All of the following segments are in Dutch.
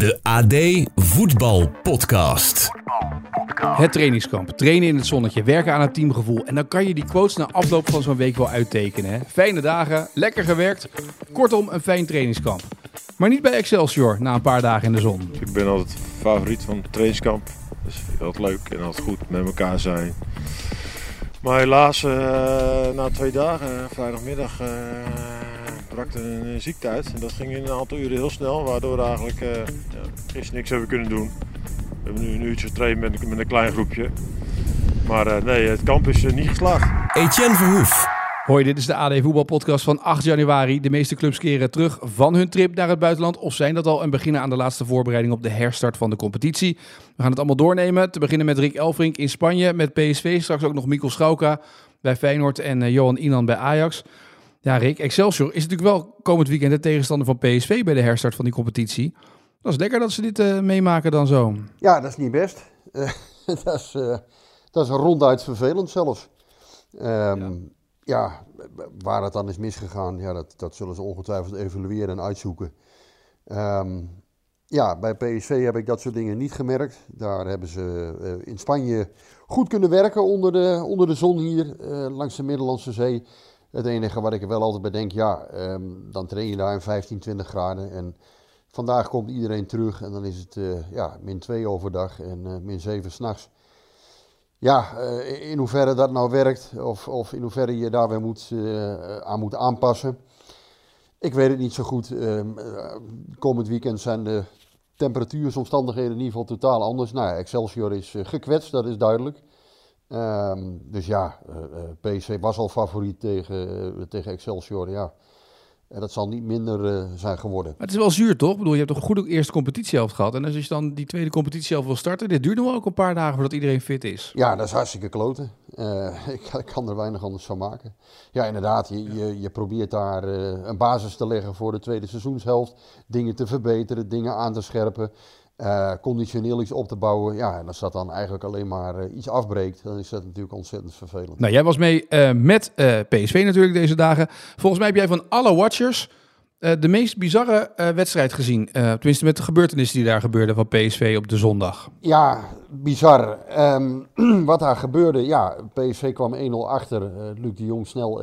De AD Voetbal Podcast. Het trainingskamp. Trainen in het zonnetje, werken aan het teamgevoel. En dan kan je die quotes na afloop van zo'n week wel uittekenen. Hè? Fijne dagen, lekker gewerkt. Kortom, een fijn trainingskamp. Maar niet bij Excelsior na een paar dagen in de zon. Ik ben altijd favoriet van het trainingskamp. Dus altijd leuk en altijd goed met elkaar zijn. Maar helaas, uh, na twee dagen, vrijdagmiddag, uh, brak er een ziekte uit. En dat ging in een aantal uren heel snel, waardoor we eigenlijk uh, ja, gisteren niks hebben kunnen doen. We hebben nu een uurtje getraind met, met een klein groepje. Maar nee, het kamp is niet geslaagd. Etienne Verhoef. Hoi, dit is de AD Voetbalpodcast van 8 januari. De meeste clubs keren terug van hun trip naar het buitenland of zijn dat al en beginnen aan de laatste voorbereiding op de herstart van de competitie. We gaan het allemaal doornemen. Te beginnen met Rick Elfrink in Spanje, met PSV, straks ook nog Mikkel Schauka bij Feyenoord en uh, Johan Inan bij Ajax. Ja, Rick, Excelsior is natuurlijk wel komend weekend de tegenstander van PSV bij de herstart van die competitie. Dat is lekker dat ze dit uh, meemaken dan zo. Ja, dat is niet best. Uh, dat, is, dat is ronduit vervelend zelfs. Um, ja waar het dan is misgegaan, ja, dat, dat zullen ze ongetwijfeld evalueren en uitzoeken. Um, ja, bij PSV heb ik dat soort dingen niet gemerkt. Daar hebben ze in Spanje goed kunnen werken onder de, onder de zon hier, langs de Middellandse Zee. Het enige wat ik er wel altijd bij denk, ja, um, dan train je daar in 15, 20 graden. En vandaag komt iedereen terug en dan is het uh, ja, min 2 overdag en min 7 s'nachts ja, uh, in hoeverre dat nou werkt of, of in hoeverre je daar weer moet, uh, aan moet aanpassen. Ik weet het niet zo goed. Uh, komend weekend zijn de temperatuursomstandigheden in ieder geval totaal anders. Nou Excelsior is gekwetst, dat is duidelijk. Ehm, dus ja, PC was al favoriet tegen, tegen Excelsior. Ja, en dat zal niet minder uh, zijn geworden. Maar het is wel zuur, toch? Ik bedoel, je hebt toch een goede eerste competitiehelft gehad. En als je dan die tweede competitiehelft wil starten, dit duurt nog wel ook een paar dagen voordat iedereen fit is. Ja, dat is hartstikke kloten. Ik, ik, kan er weinig anders van maken. Ja, inderdaad, je, je, je probeert daar een basis te leggen voor de tweede seizoenshelft. Dingen te verbeteren, dingen aan te scherpen. Uh, conditioneel iets op te bouwen. Ja, en als dat dan eigenlijk alleen maar uh, iets afbreekt, dan is dat natuurlijk ontzettend vervelend. Nou, jij was mee uh, met PSV natuurlijk deze dagen. Volgens mij heb jij van alle watchers de meest bizarre wedstrijd gezien. tenminste, met de gebeurtenissen die daar gebeurden van PSV op de zondag. Ja, bizar. Um, wat daar gebeurde, ja, PSV kwam 1-0 achter. Luc de Jong snel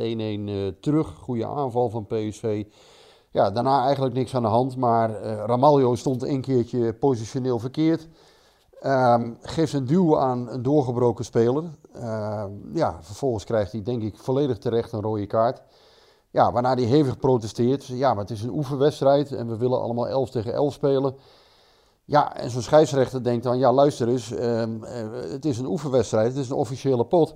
1-1 terug. Goede aanval van PSV. Ja, daarna eigenlijk niks aan de hand, maar uh, stond een keertje positioneel verkeerd. Um, geeft een duw aan een doorgebroken speler. Uh, ja, vervolgens krijgt hij denk ik volledig terecht een rode kaart. Ja, waarna hij hevig protesteert. Ja, maar het is een oefenwedstrijd en we willen allemaal 11 tegen 11 spelen. Ja, en zo'n scheidsrechter denkt dan, ja luister eens, uh, het is een oefenwedstrijd, het is een officiële pot.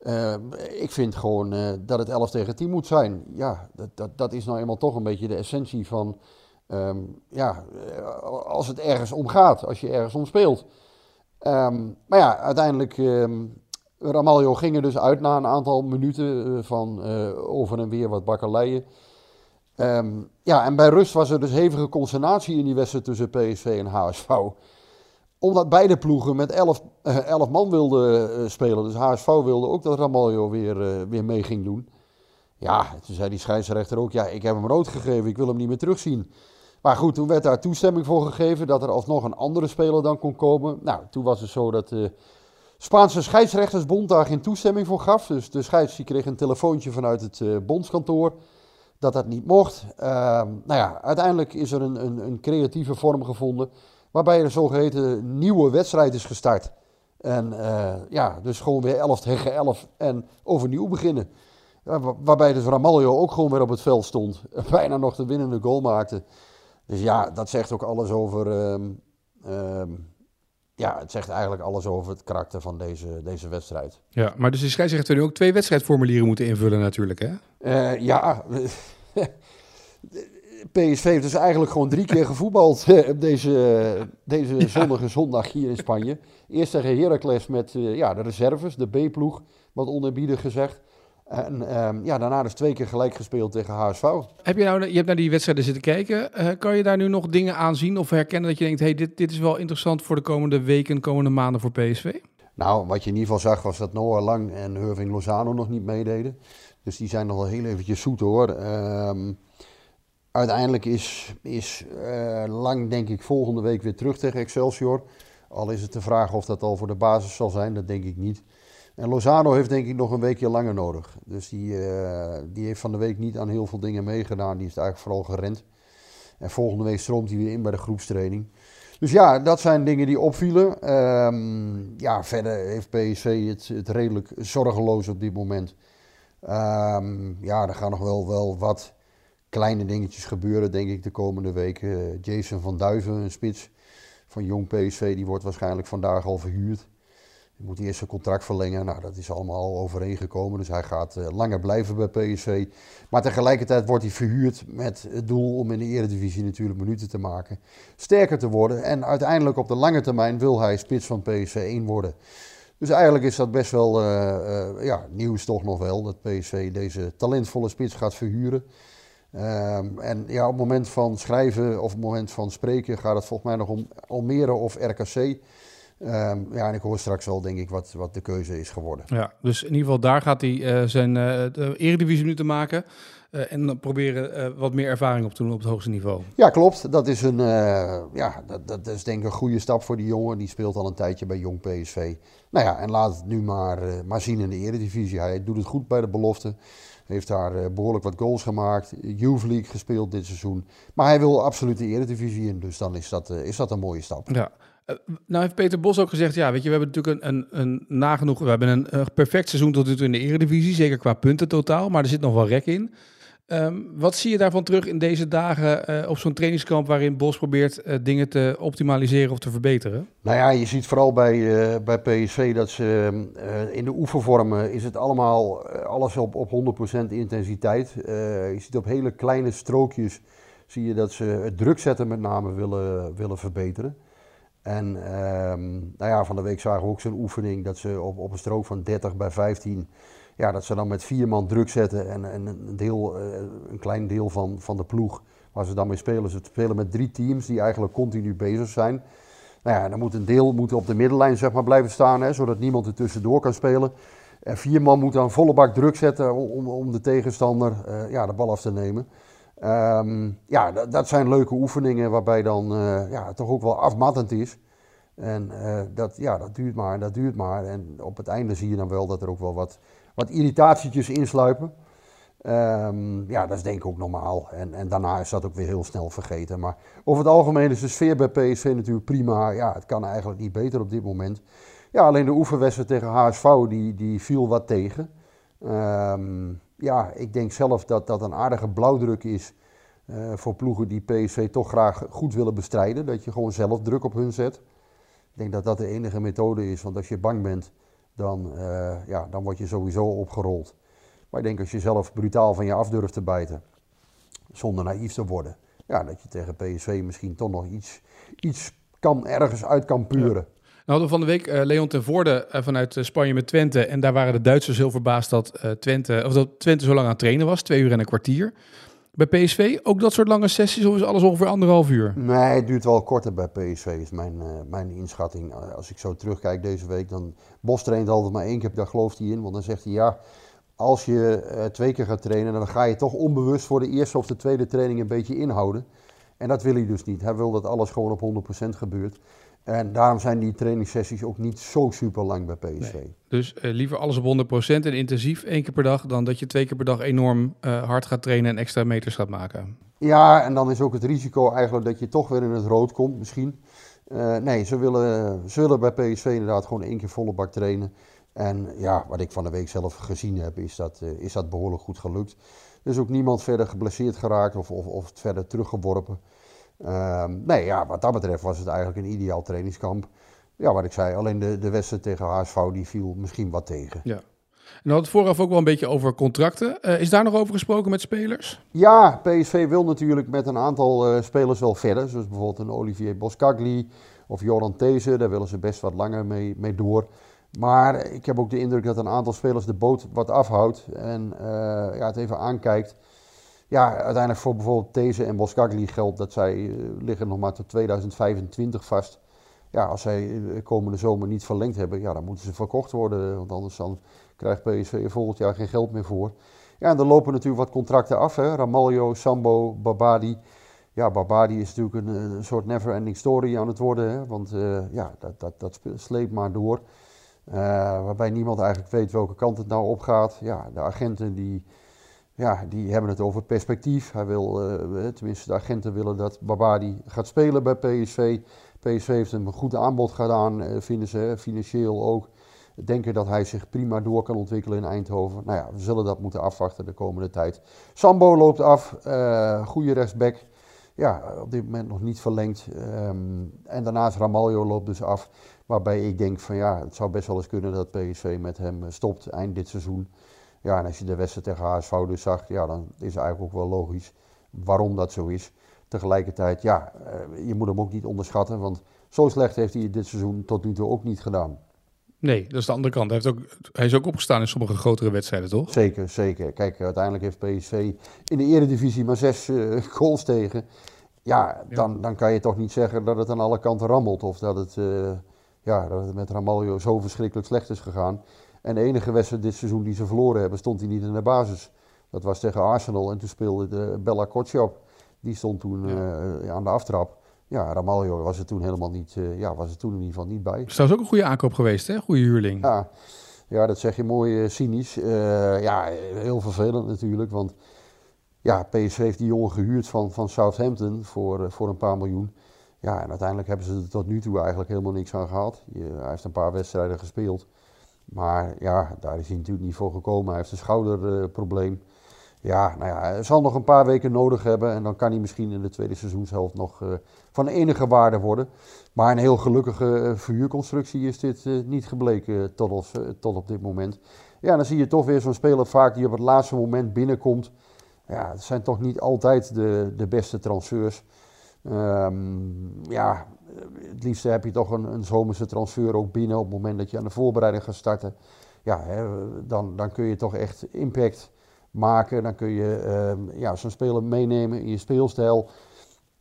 Uh, ik vind gewoon uh, dat het 11 tegen 10 moet zijn. Ja, dat, dat, dat is nou eenmaal toch een beetje de essentie van. Um, ja, uh, als het ergens om gaat, als je ergens om speelt. Um, maar ja, uiteindelijk. Um, Ramaljo ging dus uit na een aantal minuten van over en weer wat bakkeleien. ja, en bij rust was er dus hevige consternatie in die wedstrijd tussen PSV en HSV omdat beide ploegen met 11 uh, man wilden uh, spelen. Dus HSV wilde ook dat Ramaljo weer, uh, weer mee ging doen. Ja, toen zei die scheidsrechter ook, ja, ik heb hem rood gegeven, ik wil hem niet meer terugzien. Maar goed, toen werd daar toestemming voor gegeven dat er alsnog een andere speler dan kon komen. Nou, toen was het zo dat de Spaanse scheidsrechtersbond daar geen toestemming voor gaf. Dus de scheids kreeg een telefoontje vanuit het bondskantoor dat dat niet mocht. Uh, nou ja, uiteindelijk is er een, een, een creatieve vorm gevonden waarbij er een zogeheten nieuwe wedstrijd is gestart. En uh, ja, dus gewoon weer 11 tegen 11 en overnieuw beginnen. waarbij dus Ramaljo ook gewoon weer op het veld stond. Bijna nog de winnende goal maakte. Dus ja, dat zegt ook alles over. Um, um, ja, het zegt eigenlijk alles over het karakter van deze, deze wedstrijd. Ja, maar dus de scheidsrechter nu ook twee wedstrijdformulieren moeten invullen natuurlijk, hè? Uh, ja, PSV heeft dus eigenlijk gewoon drie keer gevoetbald eh, op deze, deze ja. zonnige zondag hier in Spanje. Eerst tegen Heracles met uh, ja, de reserves, de B-ploeg, wat onerbiedig gezegd. En um, ja, daarna dus twee keer gelijk gespeeld tegen HSV. Heb je nou, je hebt naar die wedstrijden zitten kijken. Uh, kan je daar nu nog dingen aan zien of herkennen dat je denkt... hey, dit, dit is wel interessant voor de komende weken, komende maanden voor PSV? Nou, wat je in ieder geval zag was dat Noah Lang en Irving Lozano nog niet meededen. Dus die zijn nog wel heel eventjes zoet hoor. Um, uiteindelijk is, is uh, Lang, denk ik, volgende week weer terug tegen Excelsior. Al is het de vraag of dat al voor de basis zal zijn, dat denk ik niet. En Lozano heeft denk ik nog een weekje langer nodig. Dus die, uh, die heeft van de week niet aan heel veel dingen meegedaan. Die is eigenlijk vooral gerend. En volgende week stroomt hij weer in bij de groepstraining. Dus ja, dat zijn dingen die opvielen. Um, ja, verder heeft PSV het, het, redelijk zorgeloos op dit moment. Um, ja, er gaan nog wel, wel wat kleine dingetjes gebeuren, denk ik, de komende weken. Jason van Duiven, een spits van jong PSV, die wordt waarschijnlijk vandaag al verhuurd. Hij moet eerst zijn contract verlengen. Nou, dat is allemaal overeengekomen. Dus hij gaat uh, langer blijven bij PSV. Maar tegelijkertijd wordt hij verhuurd met het doel om in de Eredivisie natuurlijk minuten te maken. Sterker te worden. En uiteindelijk op de lange termijn wil hij spits van PSV 1 worden. Dus eigenlijk is dat best wel uh, uh, ja, nieuws toch nog wel. Dat PSV deze talentvolle spits gaat verhuren. Um, en ja, op het moment van schrijven of op het moment van spreken gaat het volgens mij nog om Almere of RKC. Um, ja, en ik hoor straks wel, denk ik, wat, wat de keuze is geworden. Ja, dus in ieder geval daar gaat hij uh, zijn uh, eredivisie minuten maken. Uh, en proberen wat meer ervaring op te doen op het hoogste niveau. Ja, klopt. Dat is, een, ja, dat, dat is denk ik een goede stap voor die jongen. Die speelt al een tijdje bij Jong PSV. Nou ja, en laat het nu maar, maar zien in de eredivisie. Hij doet het goed bij de belofte. Heeft daar behoorlijk wat goals gemaakt. Youth League gespeeld dit seizoen. Maar hij wil absoluut de eredivisie in. Dus dan is dat, is dat een mooie stap. Ja. Uh, nou heeft Peter Bos ook gezegd, ja, weet je, we hebben natuurlijk een, een, een nagenoeg, we hebben een, perfect seizoen tot nu toe in de Eredivisie, zeker qua punten totaal, maar er zit nog wel rek in. Um, wat zie je daarvan terug in deze dagen uh, op zo'n trainingskamp waarin Bos probeert uh, dingen te optimaliseren of te verbeteren? Nou ja, je ziet vooral bij, uh, bij PSV dat ze in de oefenvormen is het allemaal alles op, op 100% intensiteit. je ziet op hele kleine strookjes zie je dat ze het druk zetten met name willen, willen verbeteren. En um, nou ja, van de week zagen we ook zo'n oefening dat ze op, op een strook van 30 bij 15, ja, dat ze dan met vier man druk zetten en, en een, deel, uh, een klein deel van, van de ploeg waar ze dan mee spelen. Ze spelen met drie teams die eigenlijk continu bezig zijn. Nou ja, dan moet een deel moet op de middenlijn zeg maar, blijven staan, hè, zodat niemand er tussendoor kan spelen. En vier man moeten dan volle bak druk zetten om, om de tegenstander uh, ja, de bal af te nemen. Um, ja, dat, zijn leuke oefeningen waarbij dan uh, ja, toch ook wel afmattend is. En dat, ja, dat duurt maar dat duurt maar. En op het einde zie je dan wel dat er ook wel wat, wat irritatietjes insluipen. Um, ja, dat is denk ik ook normaal. En, en daarna is dat ook weer heel snel vergeten. Maar over het algemeen is de sfeer bij PSV natuurlijk prima. Ja, het kan eigenlijk niet beter op dit moment. Ja, alleen de oefenwedstrijd tegen HSV, die, die viel wat tegen. Um, ja, ik denk zelf dat dat een aardige blauwdruk is uh, voor ploegen die PSV toch graag goed willen bestrijden. Dat je gewoon zelf druk op hun zet. Ik denk dat dat de enige methode is, want als je bang bent, dan, uh, ja, dan word je sowieso opgerold. Maar ik denk als je zelf brutaal van je af durft te bijten, zonder naïef te worden, ja, dat je tegen PSV misschien toch nog iets, iets kan, ergens uit kan puren. Nou hadden we van de week uh, Leon ten Voorde uh, vanuit Spanje met Twente. En daar waren de Duitsers heel verbaasd dat, Twente, of dat Twente zo lang aan het trainen was. Twee uur en een kwartier. Bij PSV ook dat soort lange sessies of is alles ongeveer anderhalf uur? Nee, het duurt wel korter bij PSV is mijn, mijn inschatting. Als ik zo terugkijk deze week, dan... Bos traint altijd maar één keer, daar gelooft hij in. Want dan zegt hij ja, als je twee keer gaat trainen, dan ga je toch onbewust voor de eerste of de tweede training een beetje inhouden. En dat wil hij dus niet. Hij wil dat alles gewoon op 100% gebeurt. En daarom zijn die trainingssessies ook niet zo super lang bij PSV. Nee. Dus uh, liever alles op 100% en intensief één keer per dag, dan dat je twee keer per dag enorm uh, hard gaat trainen en extra meters gaat maken. Ja, en dan is ook het risico eigenlijk dat je toch weer in het rood komt, misschien. Uh, nee, ze willen, ze willen bij PSV inderdaad gewoon één keer volle bak trainen. En ja, wat ik van de week zelf gezien heb, is dat, is dat behoorlijk goed gelukt. Er is ook niemand verder geblesseerd geraakt of, of, of verder teruggeworpen. Um, nee, ja, wat dat betreft was het eigenlijk een ideaal trainingskamp. Ja, wat ik zei, alleen de, de wedstrijd tegen HSV die viel misschien wat tegen. Ja. En had het vooraf ook wel een beetje over contracten. Uh, is daar nog over gesproken met spelers? Ja, PSV wil natuurlijk met een aantal uh, spelers wel verder. Zoals bijvoorbeeld een Olivier Boscagli of Joran These. Daar willen ze best wat langer mee, mee door. Maar ik heb ook de indruk dat een aantal spelers de boot wat afhoudt. En uh, ja, het even aankijkt ja, uiteindelijk voor bijvoorbeeld deze en Boskagli geldt dat zij uh, liggen nog maar tot 2025 vast. Ja, als zij de komende zomer niet verlengd hebben, ja, dan moeten ze verkocht worden. Want anders dan krijgt PSV volgend jaar geen geld meer voor. Ja, en er lopen natuurlijk wat contracten af. Hè? Ramaljo, Sambo, Babadi. Ja, Babadi is natuurlijk een, een soort never-ending story aan het worden. Hè? Want ja, dat, dat, dat sleept maar door. Waarbij niemand eigenlijk weet welke kant het nou opgaat. Ja, de agenten die, ja, die hebben het over perspectief. Hij wil, uh, tenminste de agenten willen dat Babadi gaat spelen bij PSV. PSV heeft hem een goed aanbod gedaan, vinden ze, financieel ook denken dat hij zich prima door kan ontwikkelen in Eindhoven. Nou ja, we zullen dat moeten afwachten de komende tijd. Sambo loopt af, uh, goede rechtsback. Ja, op dit moment nog niet verlengd. Um, en daarnaast Ramaljo loopt dus af. Waarbij ik denk van ja, het zou best wel eens kunnen dat PSV met hem eh, stopt eind dit seizoen. Ja, en als je de wedstrijd tegen HSV dus zag, ja, dan is het eigenlijk ook wel logisch waarom dat zo is. Tegelijkertijd, ja, uh, je moet hem ook niet onderschatten, want zo slecht heeft hij dit seizoen tot nu toe ook niet gedaan. Nee, dat is de andere kant. Hij, heeft ook, hij is ook opgestaan in sommige grotere wedstrijden, toch? Zeker, zeker. Kijk, uiteindelijk heeft PSV in de eredivisie maar zes uh, goals tegen. Ja, dan, ja. dan kan je toch niet zeggen dat het aan alle kanten rammelt. Of dat het, uh, ja, dat het met Ramaljo zo verschrikkelijk slecht is gegaan. En de enige wedstrijd dit seizoen die ze verloren hebben, stond hij niet in de basis. Dat was tegen Arsenal en toen speelde de Bella Kotschap. Die stond toen ja. uh, aan de aftrap. Ja, Ramaljo was er toen helemaal niet, uh, ja, was er toen in ieder geval niet bij. Is trouwens ook een goede aankoop geweest, hè? Goede huurling. Ja, ja dat zeg je mooi uh, cynisch. Ja, heel vervelend natuurlijk, want ja, PSV heeft die jongen gehuurd van, van Southampton voor, voor een paar miljoen. Ja, en uiteindelijk hebben ze er tot nu toe eigenlijk helemaal niks aan gehad. hij heeft een paar wedstrijden gespeeld. Maar ja, daar is hij natuurlijk niet voor gekomen. Hij heeft een schouderprobleem. Ja, nou ja, hij zal nog een paar weken nodig hebben. En dan kan hij misschien in de tweede seizoenshelft nog uh, van enige waarde worden. Maar een heel gelukkige uh, verhuurconstructie is dit uh, niet gebleken tot, tot op dit moment. Ja, dan zie je toch weer zo'n speler vaak die op het laatste moment binnenkomt. Ja, het zijn toch niet altijd de, de beste transfers. Um, ja, het liefste heb je toch een, een zomerse transfer ook binnen op het moment dat je aan de voorbereiding gaat starten. Ja, hè, dan, dan kun je toch echt impact maken. Dan kun je uh, ja, zo'n speler meenemen in je speelstijl.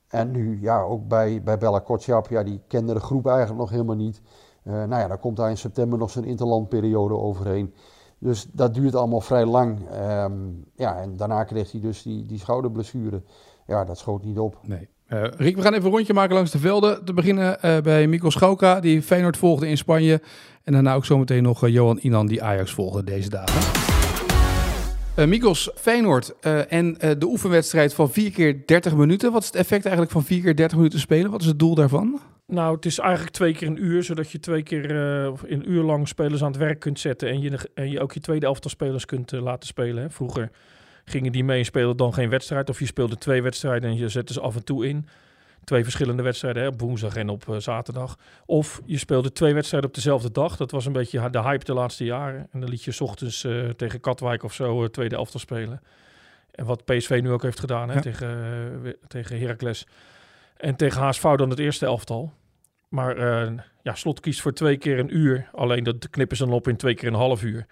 En nu ja, ook bij, bij Bella Kotschap, die kende de groep eigenlijk nog helemaal niet. Uh, nou ja, dan komt daar in september nog zijn interlandperiode overheen. Dus dat duurt allemaal vrij lang. Um, ja, en daarna kreeg hij dus die, die schouderblessure. Ja, dat schoot niet op. Nee. Uh, we gaan even een rondje maken langs de velden. Te beginnen uh, bij Mikko Schauka, die Feyenoord volgde in Spanje. En daarna ook zometeen nog uh, Johan Inan, die Ajax volgde deze dagen. Mikos, Feyenoord en de oefenwedstrijd van 4 keer 30 minuten. Wat is het effect eigenlijk van 4 keer 30 minuten spelen? Wat is het doel daarvan? Nou, het is eigenlijk twee keer een uur, zodat je twee keer een uur lang spelers aan het werk kunt zetten. En je, en je ook je tweede elftal spelers kunt laten spelen. Hè. Vroeger gingen die mee en speelden dan geen wedstrijd. Of je speelde twee wedstrijden en je zette ze af en toe in twee verschillende wedstrijden, hè, op woensdag en op uh, zaterdag. Of je speelde twee wedstrijden op dezelfde dag. Dat was een beetje de hype de laatste jaren. En dan liet je s ochtends uh, tegen Katwijk of zo uh, tweede elftal spelen. En wat PSV nu ook heeft gedaan hè, ja. tegen, tegen Heracles. En tegen HSV dan het eerste elftal. Maar ja, Slot kiest voor twee keer een uur. Alleen dat knippen ze dan op in twee keer een half uur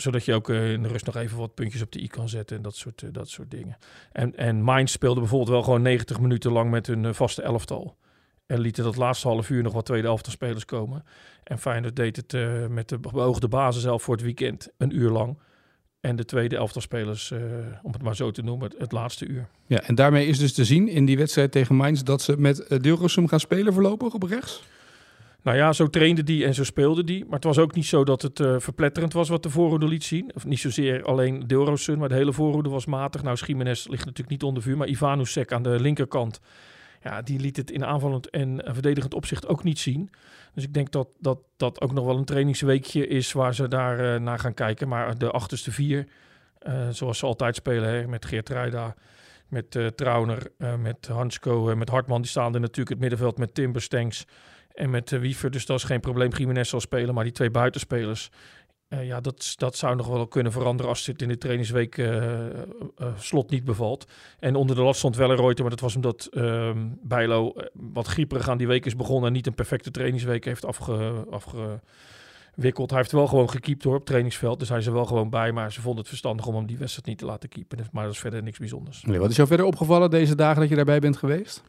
zodat je ook uh, in de rust nog even wat puntjes op de i kan zetten en dat soort, uh, dat soort dingen. En, en Mainz speelde bijvoorbeeld wel gewoon 90 minuten lang met hun uh, vaste elftal. En lieten dat laatste half uur nog wat tweede elftal spelers komen. En Feyenoord deed het met de beoogde basis zelf voor het weekend een uur lang. En de tweede elftal spelers, om het maar zo te noemen, het, laatste uur. Ja, en daarmee is dus te zien in die wedstrijd tegen Mainz dat ze met uh, gaan spelen voorlopig op rechts? Nou ja, zo trainde die en zo speelde die. Maar het was ook niet zo dat het uh, verpletterend was wat de voorhoede liet zien. Of niet zozeer alleen Deelroosun, maar de hele voorhoede was matig. Nou, Schimenes ligt natuurlijk niet onder vuur, maar Ivanusek aan de linkerkant... Ja, die liet het in aanvallend en verdedigend opzicht ook niet zien. Dus ik denk dat dat, dat ook nog wel een trainingsweekje is waar ze daar uh, naar gaan kijken. Maar de achterste vier, zoals ze altijd spelen, hè, met Geert Rijda, met Trauner, met Hansko, met Hartman, die staan er natuurlijk het middenveld met Timber, Stenks... En met uh, Wiever, dus dat is geen probleem. Jiménez zal spelen, maar die twee buitenspelers... Uh, ja, dat, dat zou nog wel kunnen veranderen als het in de trainingsweek uh, slot niet bevalt. En onder de lat stond wel een maar dat was omdat ehm, Bijlo wat grieperig aan die week is begonnen... en niet een perfecte trainingsweek heeft afge, afgewikkeld. Hij heeft wel gewoon gekiept hoor, op trainingsveld, dus hij is er wel gewoon bij. Maar ze vonden het verstandig om hem die wedstrijd niet te laten keepen. Maar dat is verder niks bijzonders. Wat is jou verder opgevallen deze dagen dat je daarbij bent geweest?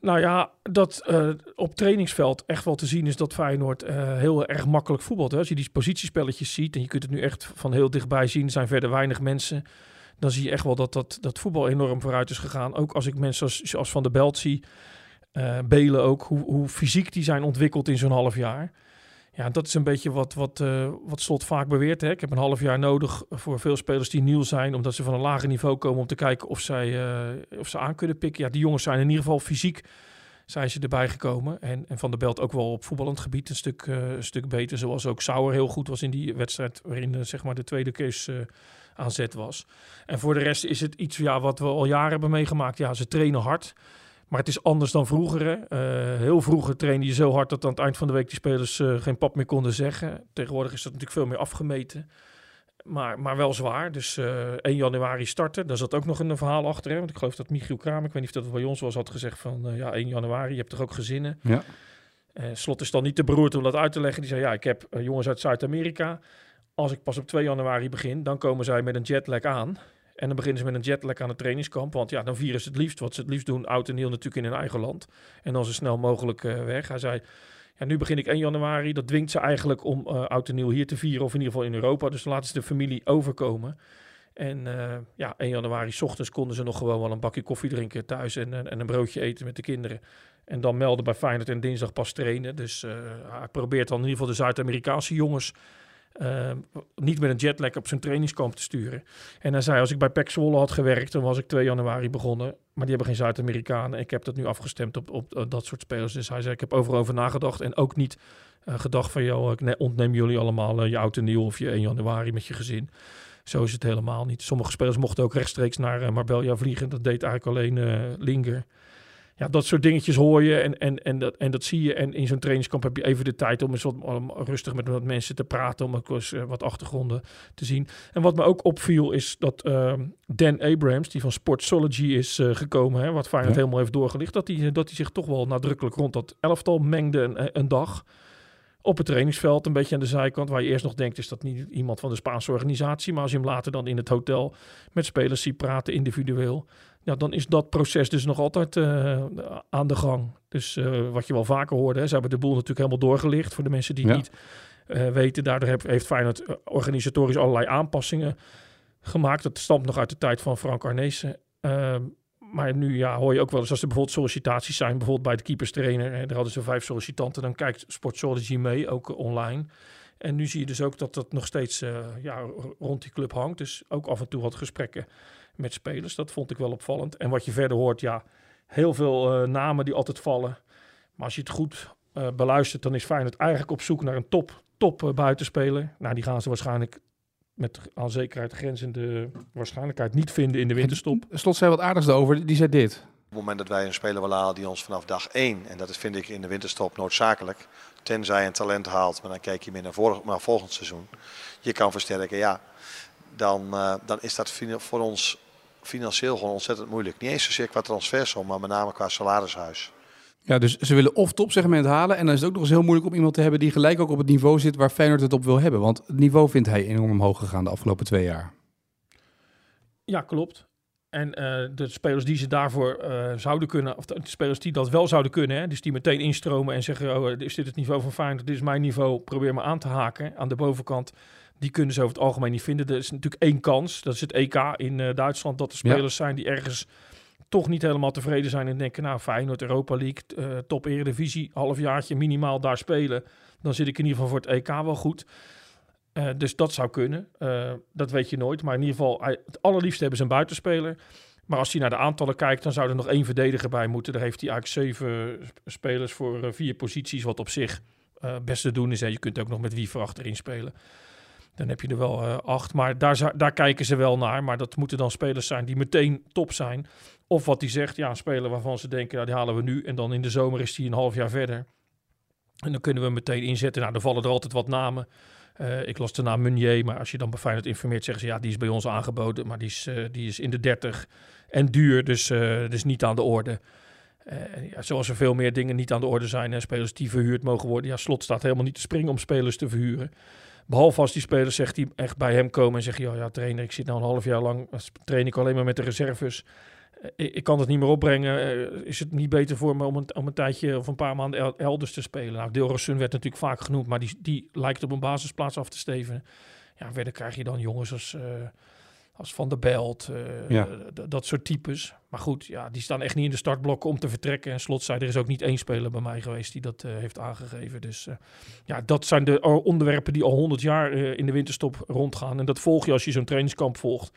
Nou ja, dat uh, op trainingsveld echt wel te zien is dat Feyenoord uh, heel erg makkelijk voetbalt. Hè? Als je die positiespelletjes ziet en je kunt het nu echt van heel dichtbij zien, zijn verder weinig mensen. Dan zie je echt wel dat dat, dat voetbal enorm vooruit is gegaan. Ook als ik mensen als, Van der Belt zie, uh, Belen ook, hoe, hoe fysiek die zijn ontwikkeld in zo'n half jaar. Ja, dat is een beetje wat, wat, uh, wat Slot vaak beweert. Hè. Ik heb een half jaar nodig voor veel spelers die nieuw zijn, omdat ze van een lager niveau komen om te kijken of, zij, uh, of ze aan kunnen pikken. Ja, die jongens zijn in ieder geval fysiek zijn ze erbij gekomen. En, en Van der Belt ook wel op voetballend gebied een stuk, een stuk beter. Zoals ook Sauer heel goed was in die wedstrijd waarin zeg maar de tweede keus aan zet was. En voor de rest is het iets ja, wat we al jaren hebben meegemaakt. Ja, ze trainen hard. Maar het is anders dan vroeger. Hè. Uh, heel vroeger trainde je zo hard dat aan het eind van de week die spelers uh, geen pap meer konden zeggen. Tegenwoordig is dat natuurlijk veel meer afgemeten. Maar, maar wel zwaar. Dus uh, 1 januari starten. Daar zat ook nog een verhaal achter. Hè? Want ik geloof dat Michiel Kramer, ik weet niet of dat bij ons was, had gezegd van ja, 1 januari, je hebt toch ook gezinnen. Ja. Slot is dan niet te beroerd om dat uit te leggen. Die zei ja, ik heb jongens uit Zuid-Amerika. Als ik pas op 2 januari begin, dan komen zij met een jetlag aan. En dan beginnen ze met een jetlag aan het trainingskamp. Want ja, dan vieren ze het liefst. Wat ze het liefst doen, oud en heel natuurlijk in hun eigen land. En dan zo snel mogelijk uh, weg. Hij zei, ja, nu begin ik 1 januari. Dat dwingt ze eigenlijk om uh, oud en nieuw hier te vieren. Of in ieder geval in Europa. Dus dan laten ze de familie overkomen. En uh, ja, 1 januari ochtends konden ze nog gewoon wel een bakje koffie drinken thuis. En, en, en een broodje eten met de kinderen. En dan melden bij Feyenoord en dinsdag pas trainen. Dus hij probeert dan in ieder geval de Zuid-Amerikaanse jongens... Uh, niet met een jetlag op zijn trainingskamp te sturen. En hij zei, als ik bij PEC Zwolle had gewerkt, dan was ik 2 januari begonnen. Maar die hebben geen Zuid-Amerikanen. Ik heb dat nu afgestemd op, op, op, dat soort spelers. Dus hij zei, ik heb overal over nagedacht. En ook niet uh, gedacht van, joh, ik ontneem jullie allemaal je oud en nieuw of je 1 januari met je gezin. Zo is het helemaal niet. Sommige spelers mochten ook rechtstreeks naar Marbella vliegen. Dat deed eigenlijk alleen Linger ja, dat soort dingetjes hoor je en, en, en, dat, en dat zie je. En in zo'n trainingskamp heb je even de tijd om eens wat om rustig met wat mensen te praten, om ook eens uh, wat achtergronden te zien. En wat me ook opviel is dat uh, Dan Abrams, die van Sportsology is uh, gekomen, hè, wat Feyenoord ja. helemaal heeft doorgelicht, dat hij dat zich toch wel nadrukkelijk rond dat elftal mengde een, een dag op het trainingsveld, een beetje aan de zijkant, waar je eerst nog denkt, is dat niet iemand van de Spaanse organisatie, maar als je hem later dan in het hotel met spelers ziet praten, individueel, ja, dan is dat proces dus nog altijd uh, aan de gang. Dus uh, wat je wel vaker hoorde, hè, ze hebben de boel natuurlijk helemaal doorgelicht voor de mensen die ja. niet uh, weten. Daardoor heeft, heeft Feyenoord organisatorisch allerlei aanpassingen gemaakt. Dat stamt nog uit de tijd van Frank Arnezen. Ehm, maar nu ja, hoor je ook wel eens als er bijvoorbeeld sollicitaties zijn, bijvoorbeeld bij de keeperstrainer, hè, daar hadden ze vijf sollicitanten, dan kijkt Sportsology mee, ook online. En nu zie je dus ook dat dat nog steeds ja, rond die club hangt. Dus ook af en toe wat gesprekken met spelers. Dat vond ik wel opvallend. En wat je verder hoort, ja, heel veel uh, namen die altijd vallen. Maar als je het goed uh, beluistert, dan is Feyenoord eigenlijk op zoek naar een top, top buitenspeler. Nou, die gaan ze waarschijnlijk met aan zekerheid grenzende waarschijnlijkheid niet vinden in de winterstop. Slot zei wat aardigs over. Die zei dit. Op het moment dat wij een speler willen halen die ons vanaf dag 1, en dat vind ik in de winterstop noodzakelijk, tenzij een talent haalt, maar dan kijk je meer naar, vorig, naar volgend seizoen, je kan versterken, ja, dan, uh, dan is dat voor ons financieel gewoon ontzettend moeilijk. Niet eens zozeer qua transfersom, maar met name qua salarishuis. Ja, dus ze willen of topsegment halen. En dan is het ook nog eens heel moeilijk om iemand te hebben die gelijk ook op het niveau zit waar Feyenoord het op wil hebben. Want het niveau vindt hij enorm omhoog gegaan de afgelopen twee jaar. Ja, klopt. En uh, de spelers die ze daarvoor uh, zouden kunnen, of de spelers die dat wel zouden kunnen, hè, dus die meteen instromen en zeggen: Oh, is dit het niveau van Feyenoord? Dit is mijn niveau, probeer me aan te haken aan de bovenkant. Die kunnen ze over het algemeen niet vinden. Er is natuurlijk één kans, dat is het EK in uh, Duitsland, dat er spelers ja. zijn die ergens toch niet helemaal tevreden zijn en denken: Nou, Feyenoord, Europa League, top Eredivisie, halfjaartje minimaal daar spelen. Dan zit ik in ieder geval voor het EK wel goed. Uh, dus dat zou kunnen. Uh, dat weet je nooit. Maar in ieder geval, het allerliefste hebben ze een buitenspeler. Maar als hij naar de aantallen kijkt, dan zou er nog één verdediger bij moeten. Daar heeft hij eigenlijk zeven spelers voor uh, vier posities, wat op zich best te doen is. En je kunt ook nog met wie achterin spelen. Dan heb je er wel acht. Maar daar, daar kijken ze wel naar. Maar dat moeten dan spelers zijn die meteen top zijn. Of wat hij zegt, ja, een speler waarvan ze denken, nou, die halen we nu. En dan in de zomer is hij een half jaar verder. En dan kunnen we meteen inzetten. Nou, dan vallen er altijd wat namen. Uh, ik las de naam Meunier, maar als je dan bij Feyenoord informeert, zeggen ze ja, die is bij ons aangeboden, maar die is, uh, die is in de 30 en duur, dus, dus niet aan de orde. Ja, zoals er veel meer dingen niet aan de orde zijn, hè, spelers die verhuurd mogen worden. Ja, Slot staat helemaal niet te springen om spelers te verhuren. Behalve als die spelers zegt die echt bij hem komen en zeggen, ja, ja trainer, ik zit nou een half jaar lang, train ik alleen maar met de reserves. ik, ik, kan het niet meer opbrengen. Uh, is het niet beter voor me om een, om een tijdje of een paar maanden elders te spelen? Nou, Dilrosun werd natuurlijk vaak genoemd, maar die, die lijkt op een basisplaats af te steven. Ja, verder krijg je dan jongens als, uh, als Van der Belt, uh, ja. dat soort types. Maar goed, ja, die staan echt niet in de startblokken om te vertrekken. En slot zei, er is ook niet één speler bij mij geweest die dat heeft aangegeven. Dus ja, dat zijn de onderwerpen die al honderd jaar in de winterstop rondgaan. En dat volg je als je zo'n trainingskamp volgt.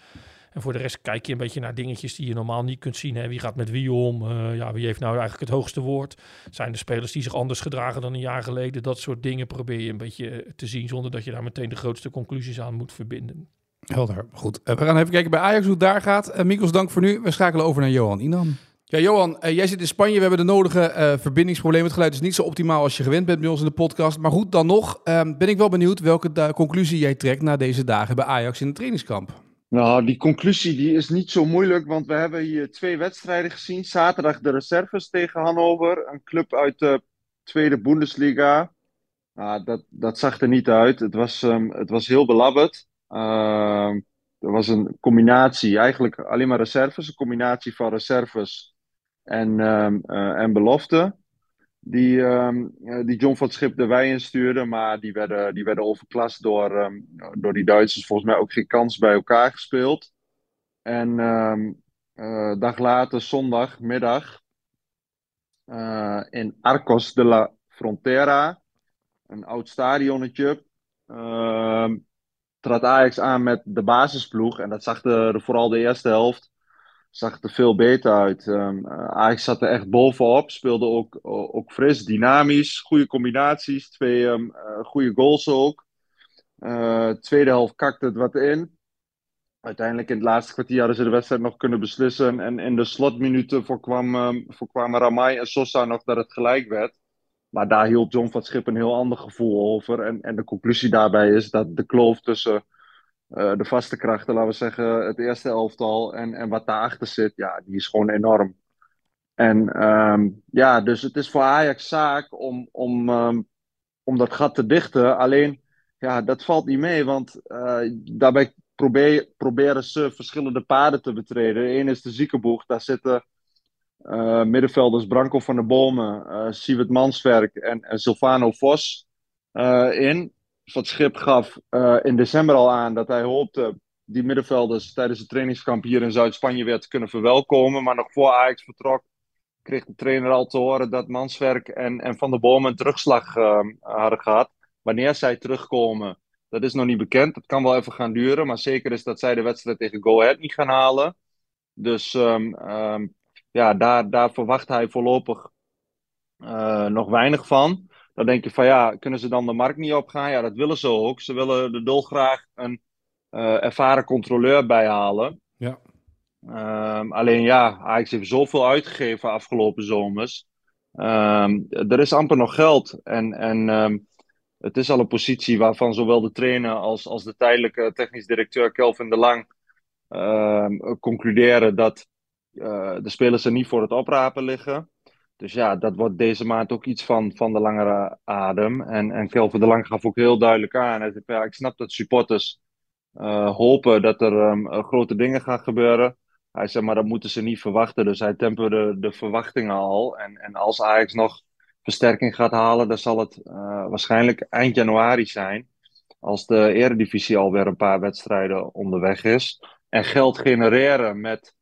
En voor de rest kijk je een beetje naar dingetjes die je normaal niet kunt zien. Hè. Wie gaat met wie om? Uh, ja, wie heeft nou eigenlijk het hoogste woord? Zijn de spelers die zich anders gedragen dan een jaar geleden? Dat soort dingen probeer je een beetje te zien zonder dat je daar meteen de grootste conclusies aan moet verbinden. Helder, goed. Uh, we gaan even kijken bij Ajax hoe het daar gaat. Uh, Mikos, dank voor nu. We schakelen over naar Johan Inam. Ja, Johan, jij zit in Spanje. We hebben de nodige verbindingsproblemen. Het geluid is niet zo optimaal als je gewend bent bij ons in de podcast. Maar goed, dan nog ehm, ben ik wel benieuwd welke conclusie jij trekt na deze dagen bij Ajax in het trainingskamp. Nou, die conclusie die is niet zo moeilijk, want we hebben hier twee wedstrijden gezien. Zaterdag de reserves tegen Hannover, een club uit de tweede Bundesliga. Nou, dat, dat zag er niet uit. Het was, um, het was heel belabberd. Uh, er was een combinatie, eigenlijk alleen maar reserves, een combinatie van reserves en, um, uh, en belofte die, um, die John van Schip de wei instuurde. Maar die werden, die werden overklast door, door die Duitsers. Volgens mij ook geen kans bij elkaar gespeeld. En uh, dag later, zondagmiddag, uh, in Arcos de la Frontera, een oud stadionnetje, trad Ajax aan met de basisploeg. En dat zag er vooral de eerste helft zag er veel beter uit. Um, Ajax zat er echt bovenop, speelde ook, ook fris, dynamisch, goede combinaties, twee um, uh, goede goals ook. Uh, tweede helft kakte het wat in. Uiteindelijk in het laatste kwartier hadden ze de wedstrijd nog kunnen beslissen. En in de slotminuten voorkwam, um, voorkwamen Ramai en Sosa nog dat het gelijk werd. Maar daar hield John van Schip een heel ander gevoel over. En, en de conclusie daarbij is dat de kloof tussen uh, de vaste krachten, laten we zeggen, het eerste elftal en, en wat daarachter zit, ja, die is gewoon enorm. En um, ja, dus het is voor Ajax zaak om, om, um, om dat gat te dichten. Alleen, ja, dat valt niet mee, want uh, daarbij probeer, proberen ze verschillende paden te betreden. Eén is de ziekenboeg, daar zitten uh, middenvelders Branko van der Bomen, uh, Siewert Manswerk en, Silvano Vos in van Schip gaf in december al aan dat hij hoopte die middenvelders tijdens het trainingskamp hier in Zuid-Spanje weer te kunnen verwelkomen. Maar nog voor Ajax vertrok, kreeg de trainer al te horen dat Manswerk en, en Van der Boom een terugslag uh, hadden gehad. Wanneer zij terugkomen, dat is nog niet bekend. Dat kan wel even gaan duren, maar zeker is dat zij de wedstrijd tegen Go Ahead niet gaan halen. Dus um, um, ja, daar, daar verwacht hij voorlopig uh, nog weinig van. Dan denk je van ja, kunnen ze dan de markt niet opgaan? Ja, dat willen ze ook. Ze willen de dolgraag een uh, ervaren controleur bijhalen. Ja. Um, alleen ja, Ajax heeft zoveel uitgegeven afgelopen zomers. Um, er is amper nog geld. En, en um, het is al een positie waarvan zowel de trainer als, als de tijdelijke technisch directeur Kelvin de Lang concluderen dat uh, de spelers er niet voor het oprapen liggen. Dus ja, dat wordt deze maand ook iets van, van de langere adem. En, en Kelvin de Lang gaf ook heel duidelijk aan. Hij ja, ik snap dat supporters uh, hopen dat er um, grote dingen gaan gebeuren. Hij zei, maar dat moeten ze niet verwachten. Dus hij temperde de verwachtingen al. En, en als Ajax nog versterking gaat halen, dan zal het waarschijnlijk eind januari zijn. Als de Eredivisie alweer een paar wedstrijden onderweg is. En geld genereren met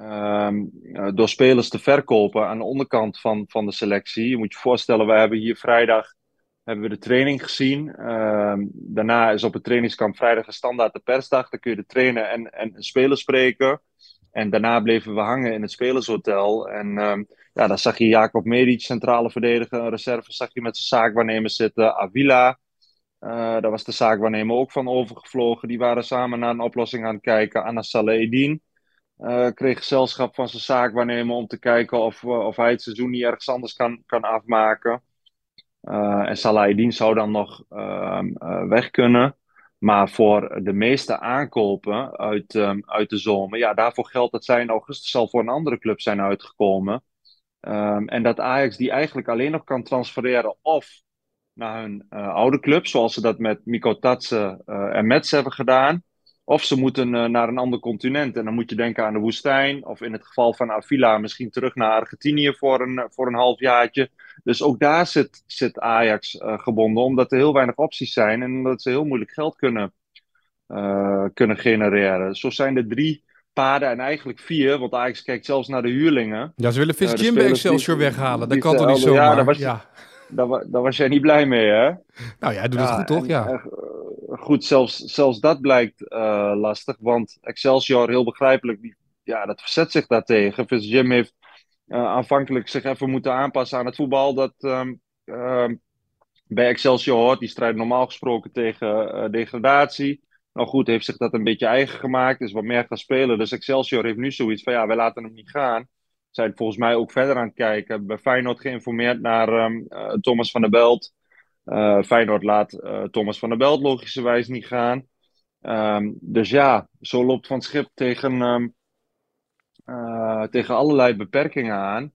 Um, door spelers te verkopen aan de onderkant van, van de selectie. Je moet je voorstellen, wij hebben hier vrijdag hebben we de training gezien. Um, daarna is op het trainingskamp vrijdag een standaard de persdag. Dan kun je de trainer en, en spelers spreken. En daarna bleven we hangen in het spelershotel. En um, ja, dan zag je Jacob Medic, centrale verdediger, een reserve, zag je met zijn zaakwaarnemer zitten. Avila, uh, daar was de zaakwaarnemer ook van overgevlogen. Die waren samen naar een oplossing aan het kijken. Anna Salehedin. Uh, kreeg gezelschap van zijn zaakwaarnemer om te kijken of, uh, of hij het seizoen niet ergens anders kan, kan afmaken. Uh, en Salahidin zou dan nog ehm, weg kunnen. Maar voor de meeste aankopen uit, um, uit de zomer, ja, daarvoor geldt dat zij in augustus al voor een andere club zijn uitgekomen. Um, en dat Ajax die eigenlijk alleen nog kan transfereren of naar hun oude club, zoals ze dat met Miko Tatsen en Mets hebben gedaan Of ze moeten eh, naar een ander continent. En dan moet je denken aan de woestijn. Of in het geval van Avila misschien terug naar Argentinië voor een, voor een halfjaartje. Dus ook daar zit, zit Ajax uh, gebonden. Omdat er heel weinig opties zijn. En omdat ze heel moeilijk geld kunnen, uh, kunnen genereren. Zo zijn er drie paden en eigenlijk vier. Want Ajax kijkt zelfs naar de huurlingen. Ja, ze willen Fitz Jim bij Excelsior weghalen. Dat kan toch niet zomaar? Ja, daar was, ja. Daar, daar, was jij niet blij mee, hè? Nou ja, hij doet het goed, toch? Ja goed, zelfs, zelfs dat blijkt uh, lastig. Want Excelsior, heel begrijpelijk, die, ja, dat verzet zich daartegen. Fitz Jim heeft uh, aanvankelijk zich even moeten aanpassen aan het voetbal. Dat um, uh, bij Excelsior hoort. Die strijdt normaal gesproken tegen uh, degradatie. Nou goed, heeft zich dat een beetje eigen gemaakt. Is wat meer gaan spelen. Dus Excelsior heeft nu zoiets van ja, wij laten hem niet gaan. Zijn volgens mij ook verder aan het kijken. Bij Feyenoord geïnformeerd naar um, Thomas van der Belt. Uh, Feyenoord laat uh, Thomas van der Belt logischerwijs niet gaan. Um, dus ja, zo loopt Van Schip tegen, um, uh, tegen allerlei beperkingen aan.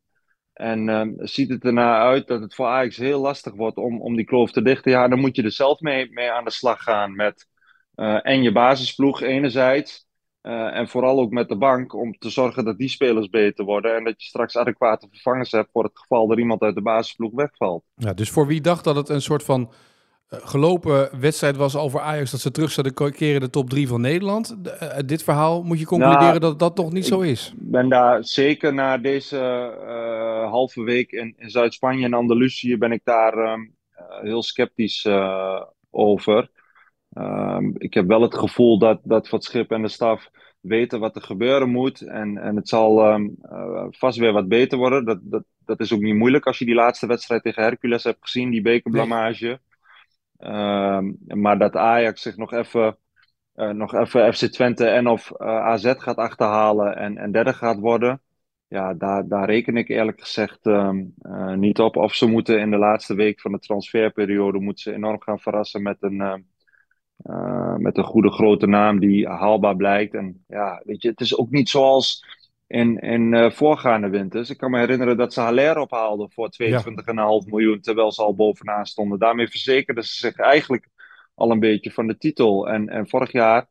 En um, ziet het ernaar uit dat het voor Ajax heel lastig wordt om, om die kloof te dichten. Ja, dan moet je er zelf mee, mee aan de slag gaan met en je basisploeg enerzijds. Uh, en vooral ook met de bank om te zorgen dat die spelers beter worden. En dat je straks adequate vervangers hebt voor het geval dat iemand uit de basisploeg wegvalt. Ja, dus voor wie dacht dat het een soort van uh, gelopen wedstrijd was over Ajax, dat ze terug zouden keren de top 3 van Nederland. Uh, dit verhaal moet je concluderen nou, dat dat toch niet zo is. Ik ben daar zeker na deze halve week in, in Zuid-Spanje en Andalusië ben ik daar um, heel sceptisch over. Um, ik heb wel het gevoel dat, dat Van Schip en de staf weten wat er gebeuren moet. En, en het zal um, uh, vast weer wat beter worden. Dat, dat, dat is ook niet moeilijk als je die laatste wedstrijd tegen Hercules hebt gezien, die bekerblamage. Um, maar dat Ajax zich nog even, uh, nog even FC Twente en of uh, AZ gaat achterhalen en, en derde gaat worden. Ja, daar, daar reken ik eerlijk gezegd um, niet op. Of ze moeten in de laatste week van de transferperiode moeten ze enorm gaan verrassen met een uh, met een goede grote naam die haalbaar blijkt. En ja, weet je, het is ook niet zoals in, in uh, voorgaande winters. Ik kan me herinneren dat ze Haller ophaalden voor 22,5 ja. miljoen, terwijl ze al bovenaan stonden. Daarmee verzekerden ze zich eigenlijk al een beetje van de titel. En, en vorig jaar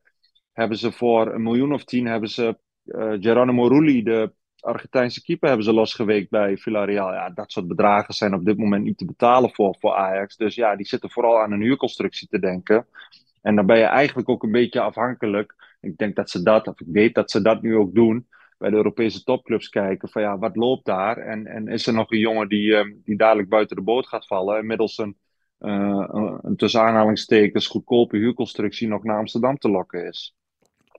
hebben ze voor een miljoen of tien hebben ze uh, Geronimo Rulli, de Argentijnse keeper, hebben ze losgeweekt bij Villarreal. Ja, dat soort bedragen zijn op dit moment niet te betalen voor, voor Ajax. Dus ja, die zitten vooral aan een huurconstructie te denken. En dan ben je eigenlijk ook een beetje afhankelijk. Ik denk dat ze dat, of ik weet dat ze dat nu ook doen. Bij de Europese topclubs kijken van ja, wat loopt daar? En, en is er nog een jongen die, um, die dadelijk buiten de boot gaat vallen? En middels een, uh, een, een tussen aanhalingstekens goedkope huurconstructie nog naar Amsterdam te lokken is.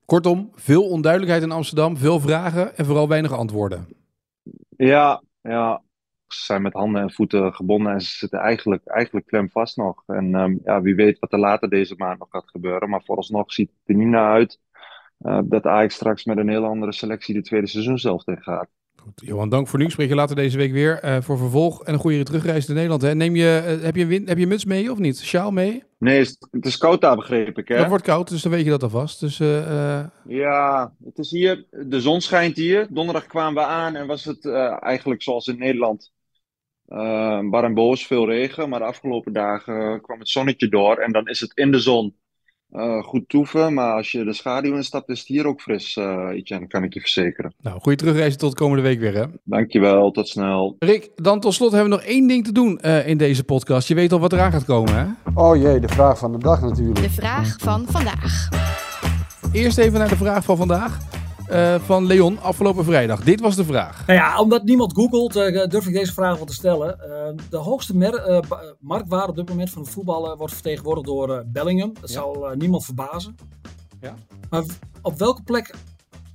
Kortom, veel onduidelijkheid in Amsterdam, veel vragen en vooral weinig antwoorden. Ja, ja ze zijn met handen en voeten gebonden en ze zitten eigenlijk, eigenlijk klem vast nog. En um, ja, wie weet wat er later deze maand nog gaat gebeuren. Maar vooralsnog ziet het er niet naar uit uh, dat Ajax straks met een heel andere selectie de tweede seizoen zelf tegen gaat. Goed, Johan, dank voor nu. Spreek je later deze week weer uh, voor vervolg en een goede terugreis naar Nederland. Hè. Neem je, uh, heb, je win, heb je muts mee of niet? Sjaal mee? Nee, het is koud daar, begreep ik. Hè? Het wordt koud, dus dan weet je dat alvast. Dus, uh, ja, het is hier, de zon schijnt hier. Donderdag kwamen we aan en was het eigenlijk zoals in Nederland uh, bar en boos, veel regen. Maar de afgelopen dagen kwam het zonnetje door. En dan is het in de zon uh, goed toeven. Maar als je de schaduw instapt, is het hier ook fris, uh, Etienne, kan ik je verzekeren. Nou, goede terugreizen tot komende week weer, hè? Dankjewel, tot snel. Rick, dan tot slot hebben we nog één ding te doen uh, in deze podcast. Je weet al wat eraan gaat komen, hè? Oh jee, de vraag van de dag natuurlijk. De vraag van vandaag. Eerst even naar de vraag van vandaag. Uh, van Leon afgelopen vrijdag. Dit was de vraag. Nou ja, omdat niemand googelt, uh, durf ik deze vraag wel te stellen. Uh, de hoogste mer marktwaarde op dit moment van het voetballen wordt vertegenwoordigd door Bellingham. Dat ja. zal niemand verbazen. Ja. Maar op welke plek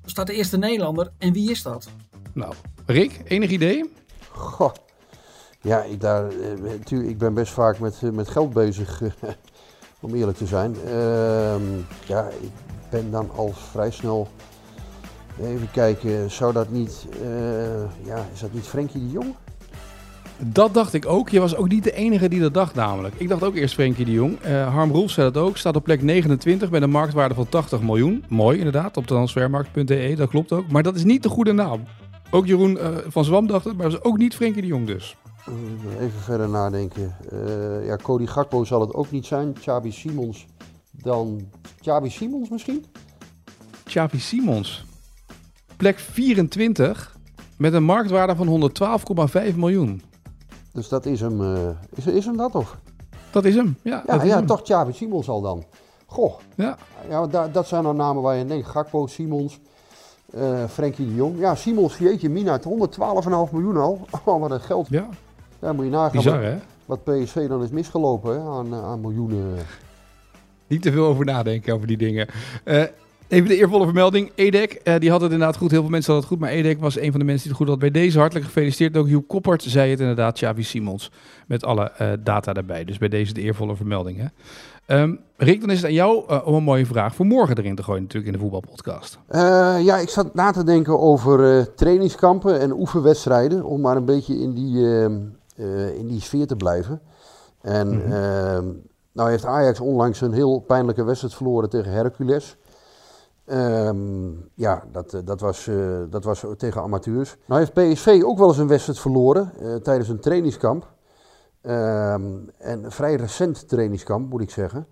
staat de eerste Nederlander en wie is dat? Nou, Rick, enig idee? Goh. Ja, ik, daar, ik ben best vaak met, met geld bezig, om eerlijk te zijn. Ehm, ja, ik ben dan al vrij snel Even kijken, zou dat niet, uh, ja, is dat niet Frenkie de Jong? Dat dacht ik ook. Je was ook niet de enige die dat dacht namelijk. Ik dacht ook eerst Frenkie de Jong. Uh, Harm Rolf zei dat ook. Staat op plek 29 met een marktwaarde van 80 miljoen. Mooi inderdaad, op transfermarkt.de. Dat klopt ook. Maar dat is niet de goede naam. Ook Jeroen uh, van Zwam dacht het, maar dat is ook niet Frenkie de Jong dus. Even verder nadenken. Uh, ja, Cody Gakpo zal het ook niet zijn. Chabi Simons dan... Chabi Simons misschien? Xavi Simons. Plek 24 met een marktwaarde van 112,5 miljoen. Dus dat is hem, eh, is, is hem dat of? Dat is hem. Ja, Ja, dat ja hem. toch Xavi Simons al dan. Goh, Ja. ja, want da- dat zijn dan namen waar je denkt. Gakpo, Simons, eh Frenkie de Jong. Ja, Simons, jeetje mina, 112,5 miljoen al. Oh, wat een geld. ja, Ja, moet je nagaan bizar wat, hè? wat PSV dan is misgelopen hè, aan, eh, aan miljoenen. Niet te veel over nadenken over die dingen. Even de eervolle vermelding. Edek, eh, die had het inderdaad goed. Heel veel mensen hadden het goed. Maar Edek was een van de mensen die het goed had bij deze. Hartelijk gefeliciteerd. Ook Joep Koppert zei het inderdaad. Xavi Simons. Met alle eh, data daarbij. Dus bij deze de eervolle vermelding. Hè? Ehm, Rick, dan is het aan jou eh, om een mooie vraag voor morgen erin te gooien. Natuurlijk in de voetbalpodcast. Ja, ik zat na te denken over trainingskampen en oefenwedstrijden. Om maar een beetje in die, ehm, eh, in die sfeer te blijven. En ehm, nou heeft Ajax onlangs een heel pijnlijke wedstrijd verloren tegen Hercules. Ehm, ja, dat, eh, dat, was, eh, dat was tegen amateurs. Nou heeft PSV ook wel eens een wedstrijd verloren eh, tijdens een trainingskamp. Ehm, en een vrij recent trainingskamp, moet ik zeggen.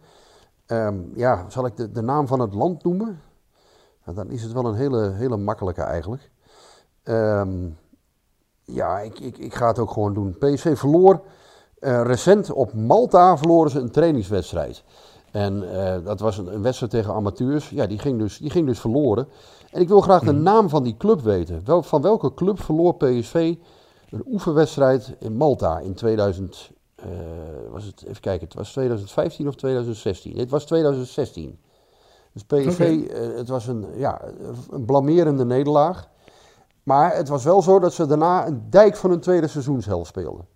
Ehm, ja, zal ik de, de naam van het land noemen? Nou, dan is het wel een hele, hele makkelijke eigenlijk. Ja, ik, ik, ik ga het ook gewoon doen. PSV verloor recent op Malta verloren ze een trainingswedstrijd. En eh, dat was een, een wedstrijd tegen amateurs. Ja, die ging, dus, die ging dus verloren. En ik wil graag de naam van die club weten. Wel, van welke club verloor PSV een oefenwedstrijd in Malta in 2000? eh, was het, even kijken, het was 2015 of 2016? Het was 2016. Dus PSV, eh, het was een, ja, een blamerende nederlaag. Maar het was wel zo dat ze daarna een dijk van hun tweede seizoenshelft speelden.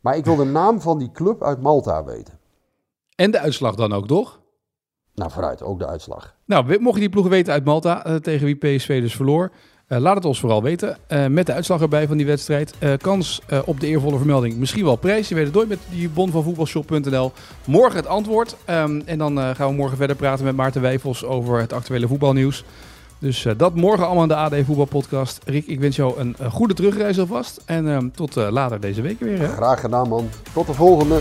Maar ik wil de naam van die club uit Malta weten. En de uitslag dan ook, toch? Nou, vooruit, ook de uitslag. Nou, mocht je die ploegen weten uit Malta, eh, tegen wie PSV dus verloor, eh, laat het ons vooral weten. Eh, met de uitslag erbij van die wedstrijd. Kans op de eervolle vermelding. Misschien wel prijs. Je weet het nooit met die bon van voetbalshop.nl. Morgen het antwoord. Ehm, en dan gaan we morgen verder praten met Maarten Wijfels over het actuele voetbalnieuws. Dus dat morgen allemaal in de AD Voetbalpodcast. Rick, ik wens jou een, goede terugreis alvast. En ehm, tot later deze week weer. Hè? Graag gedaan, man. Tot de volgende.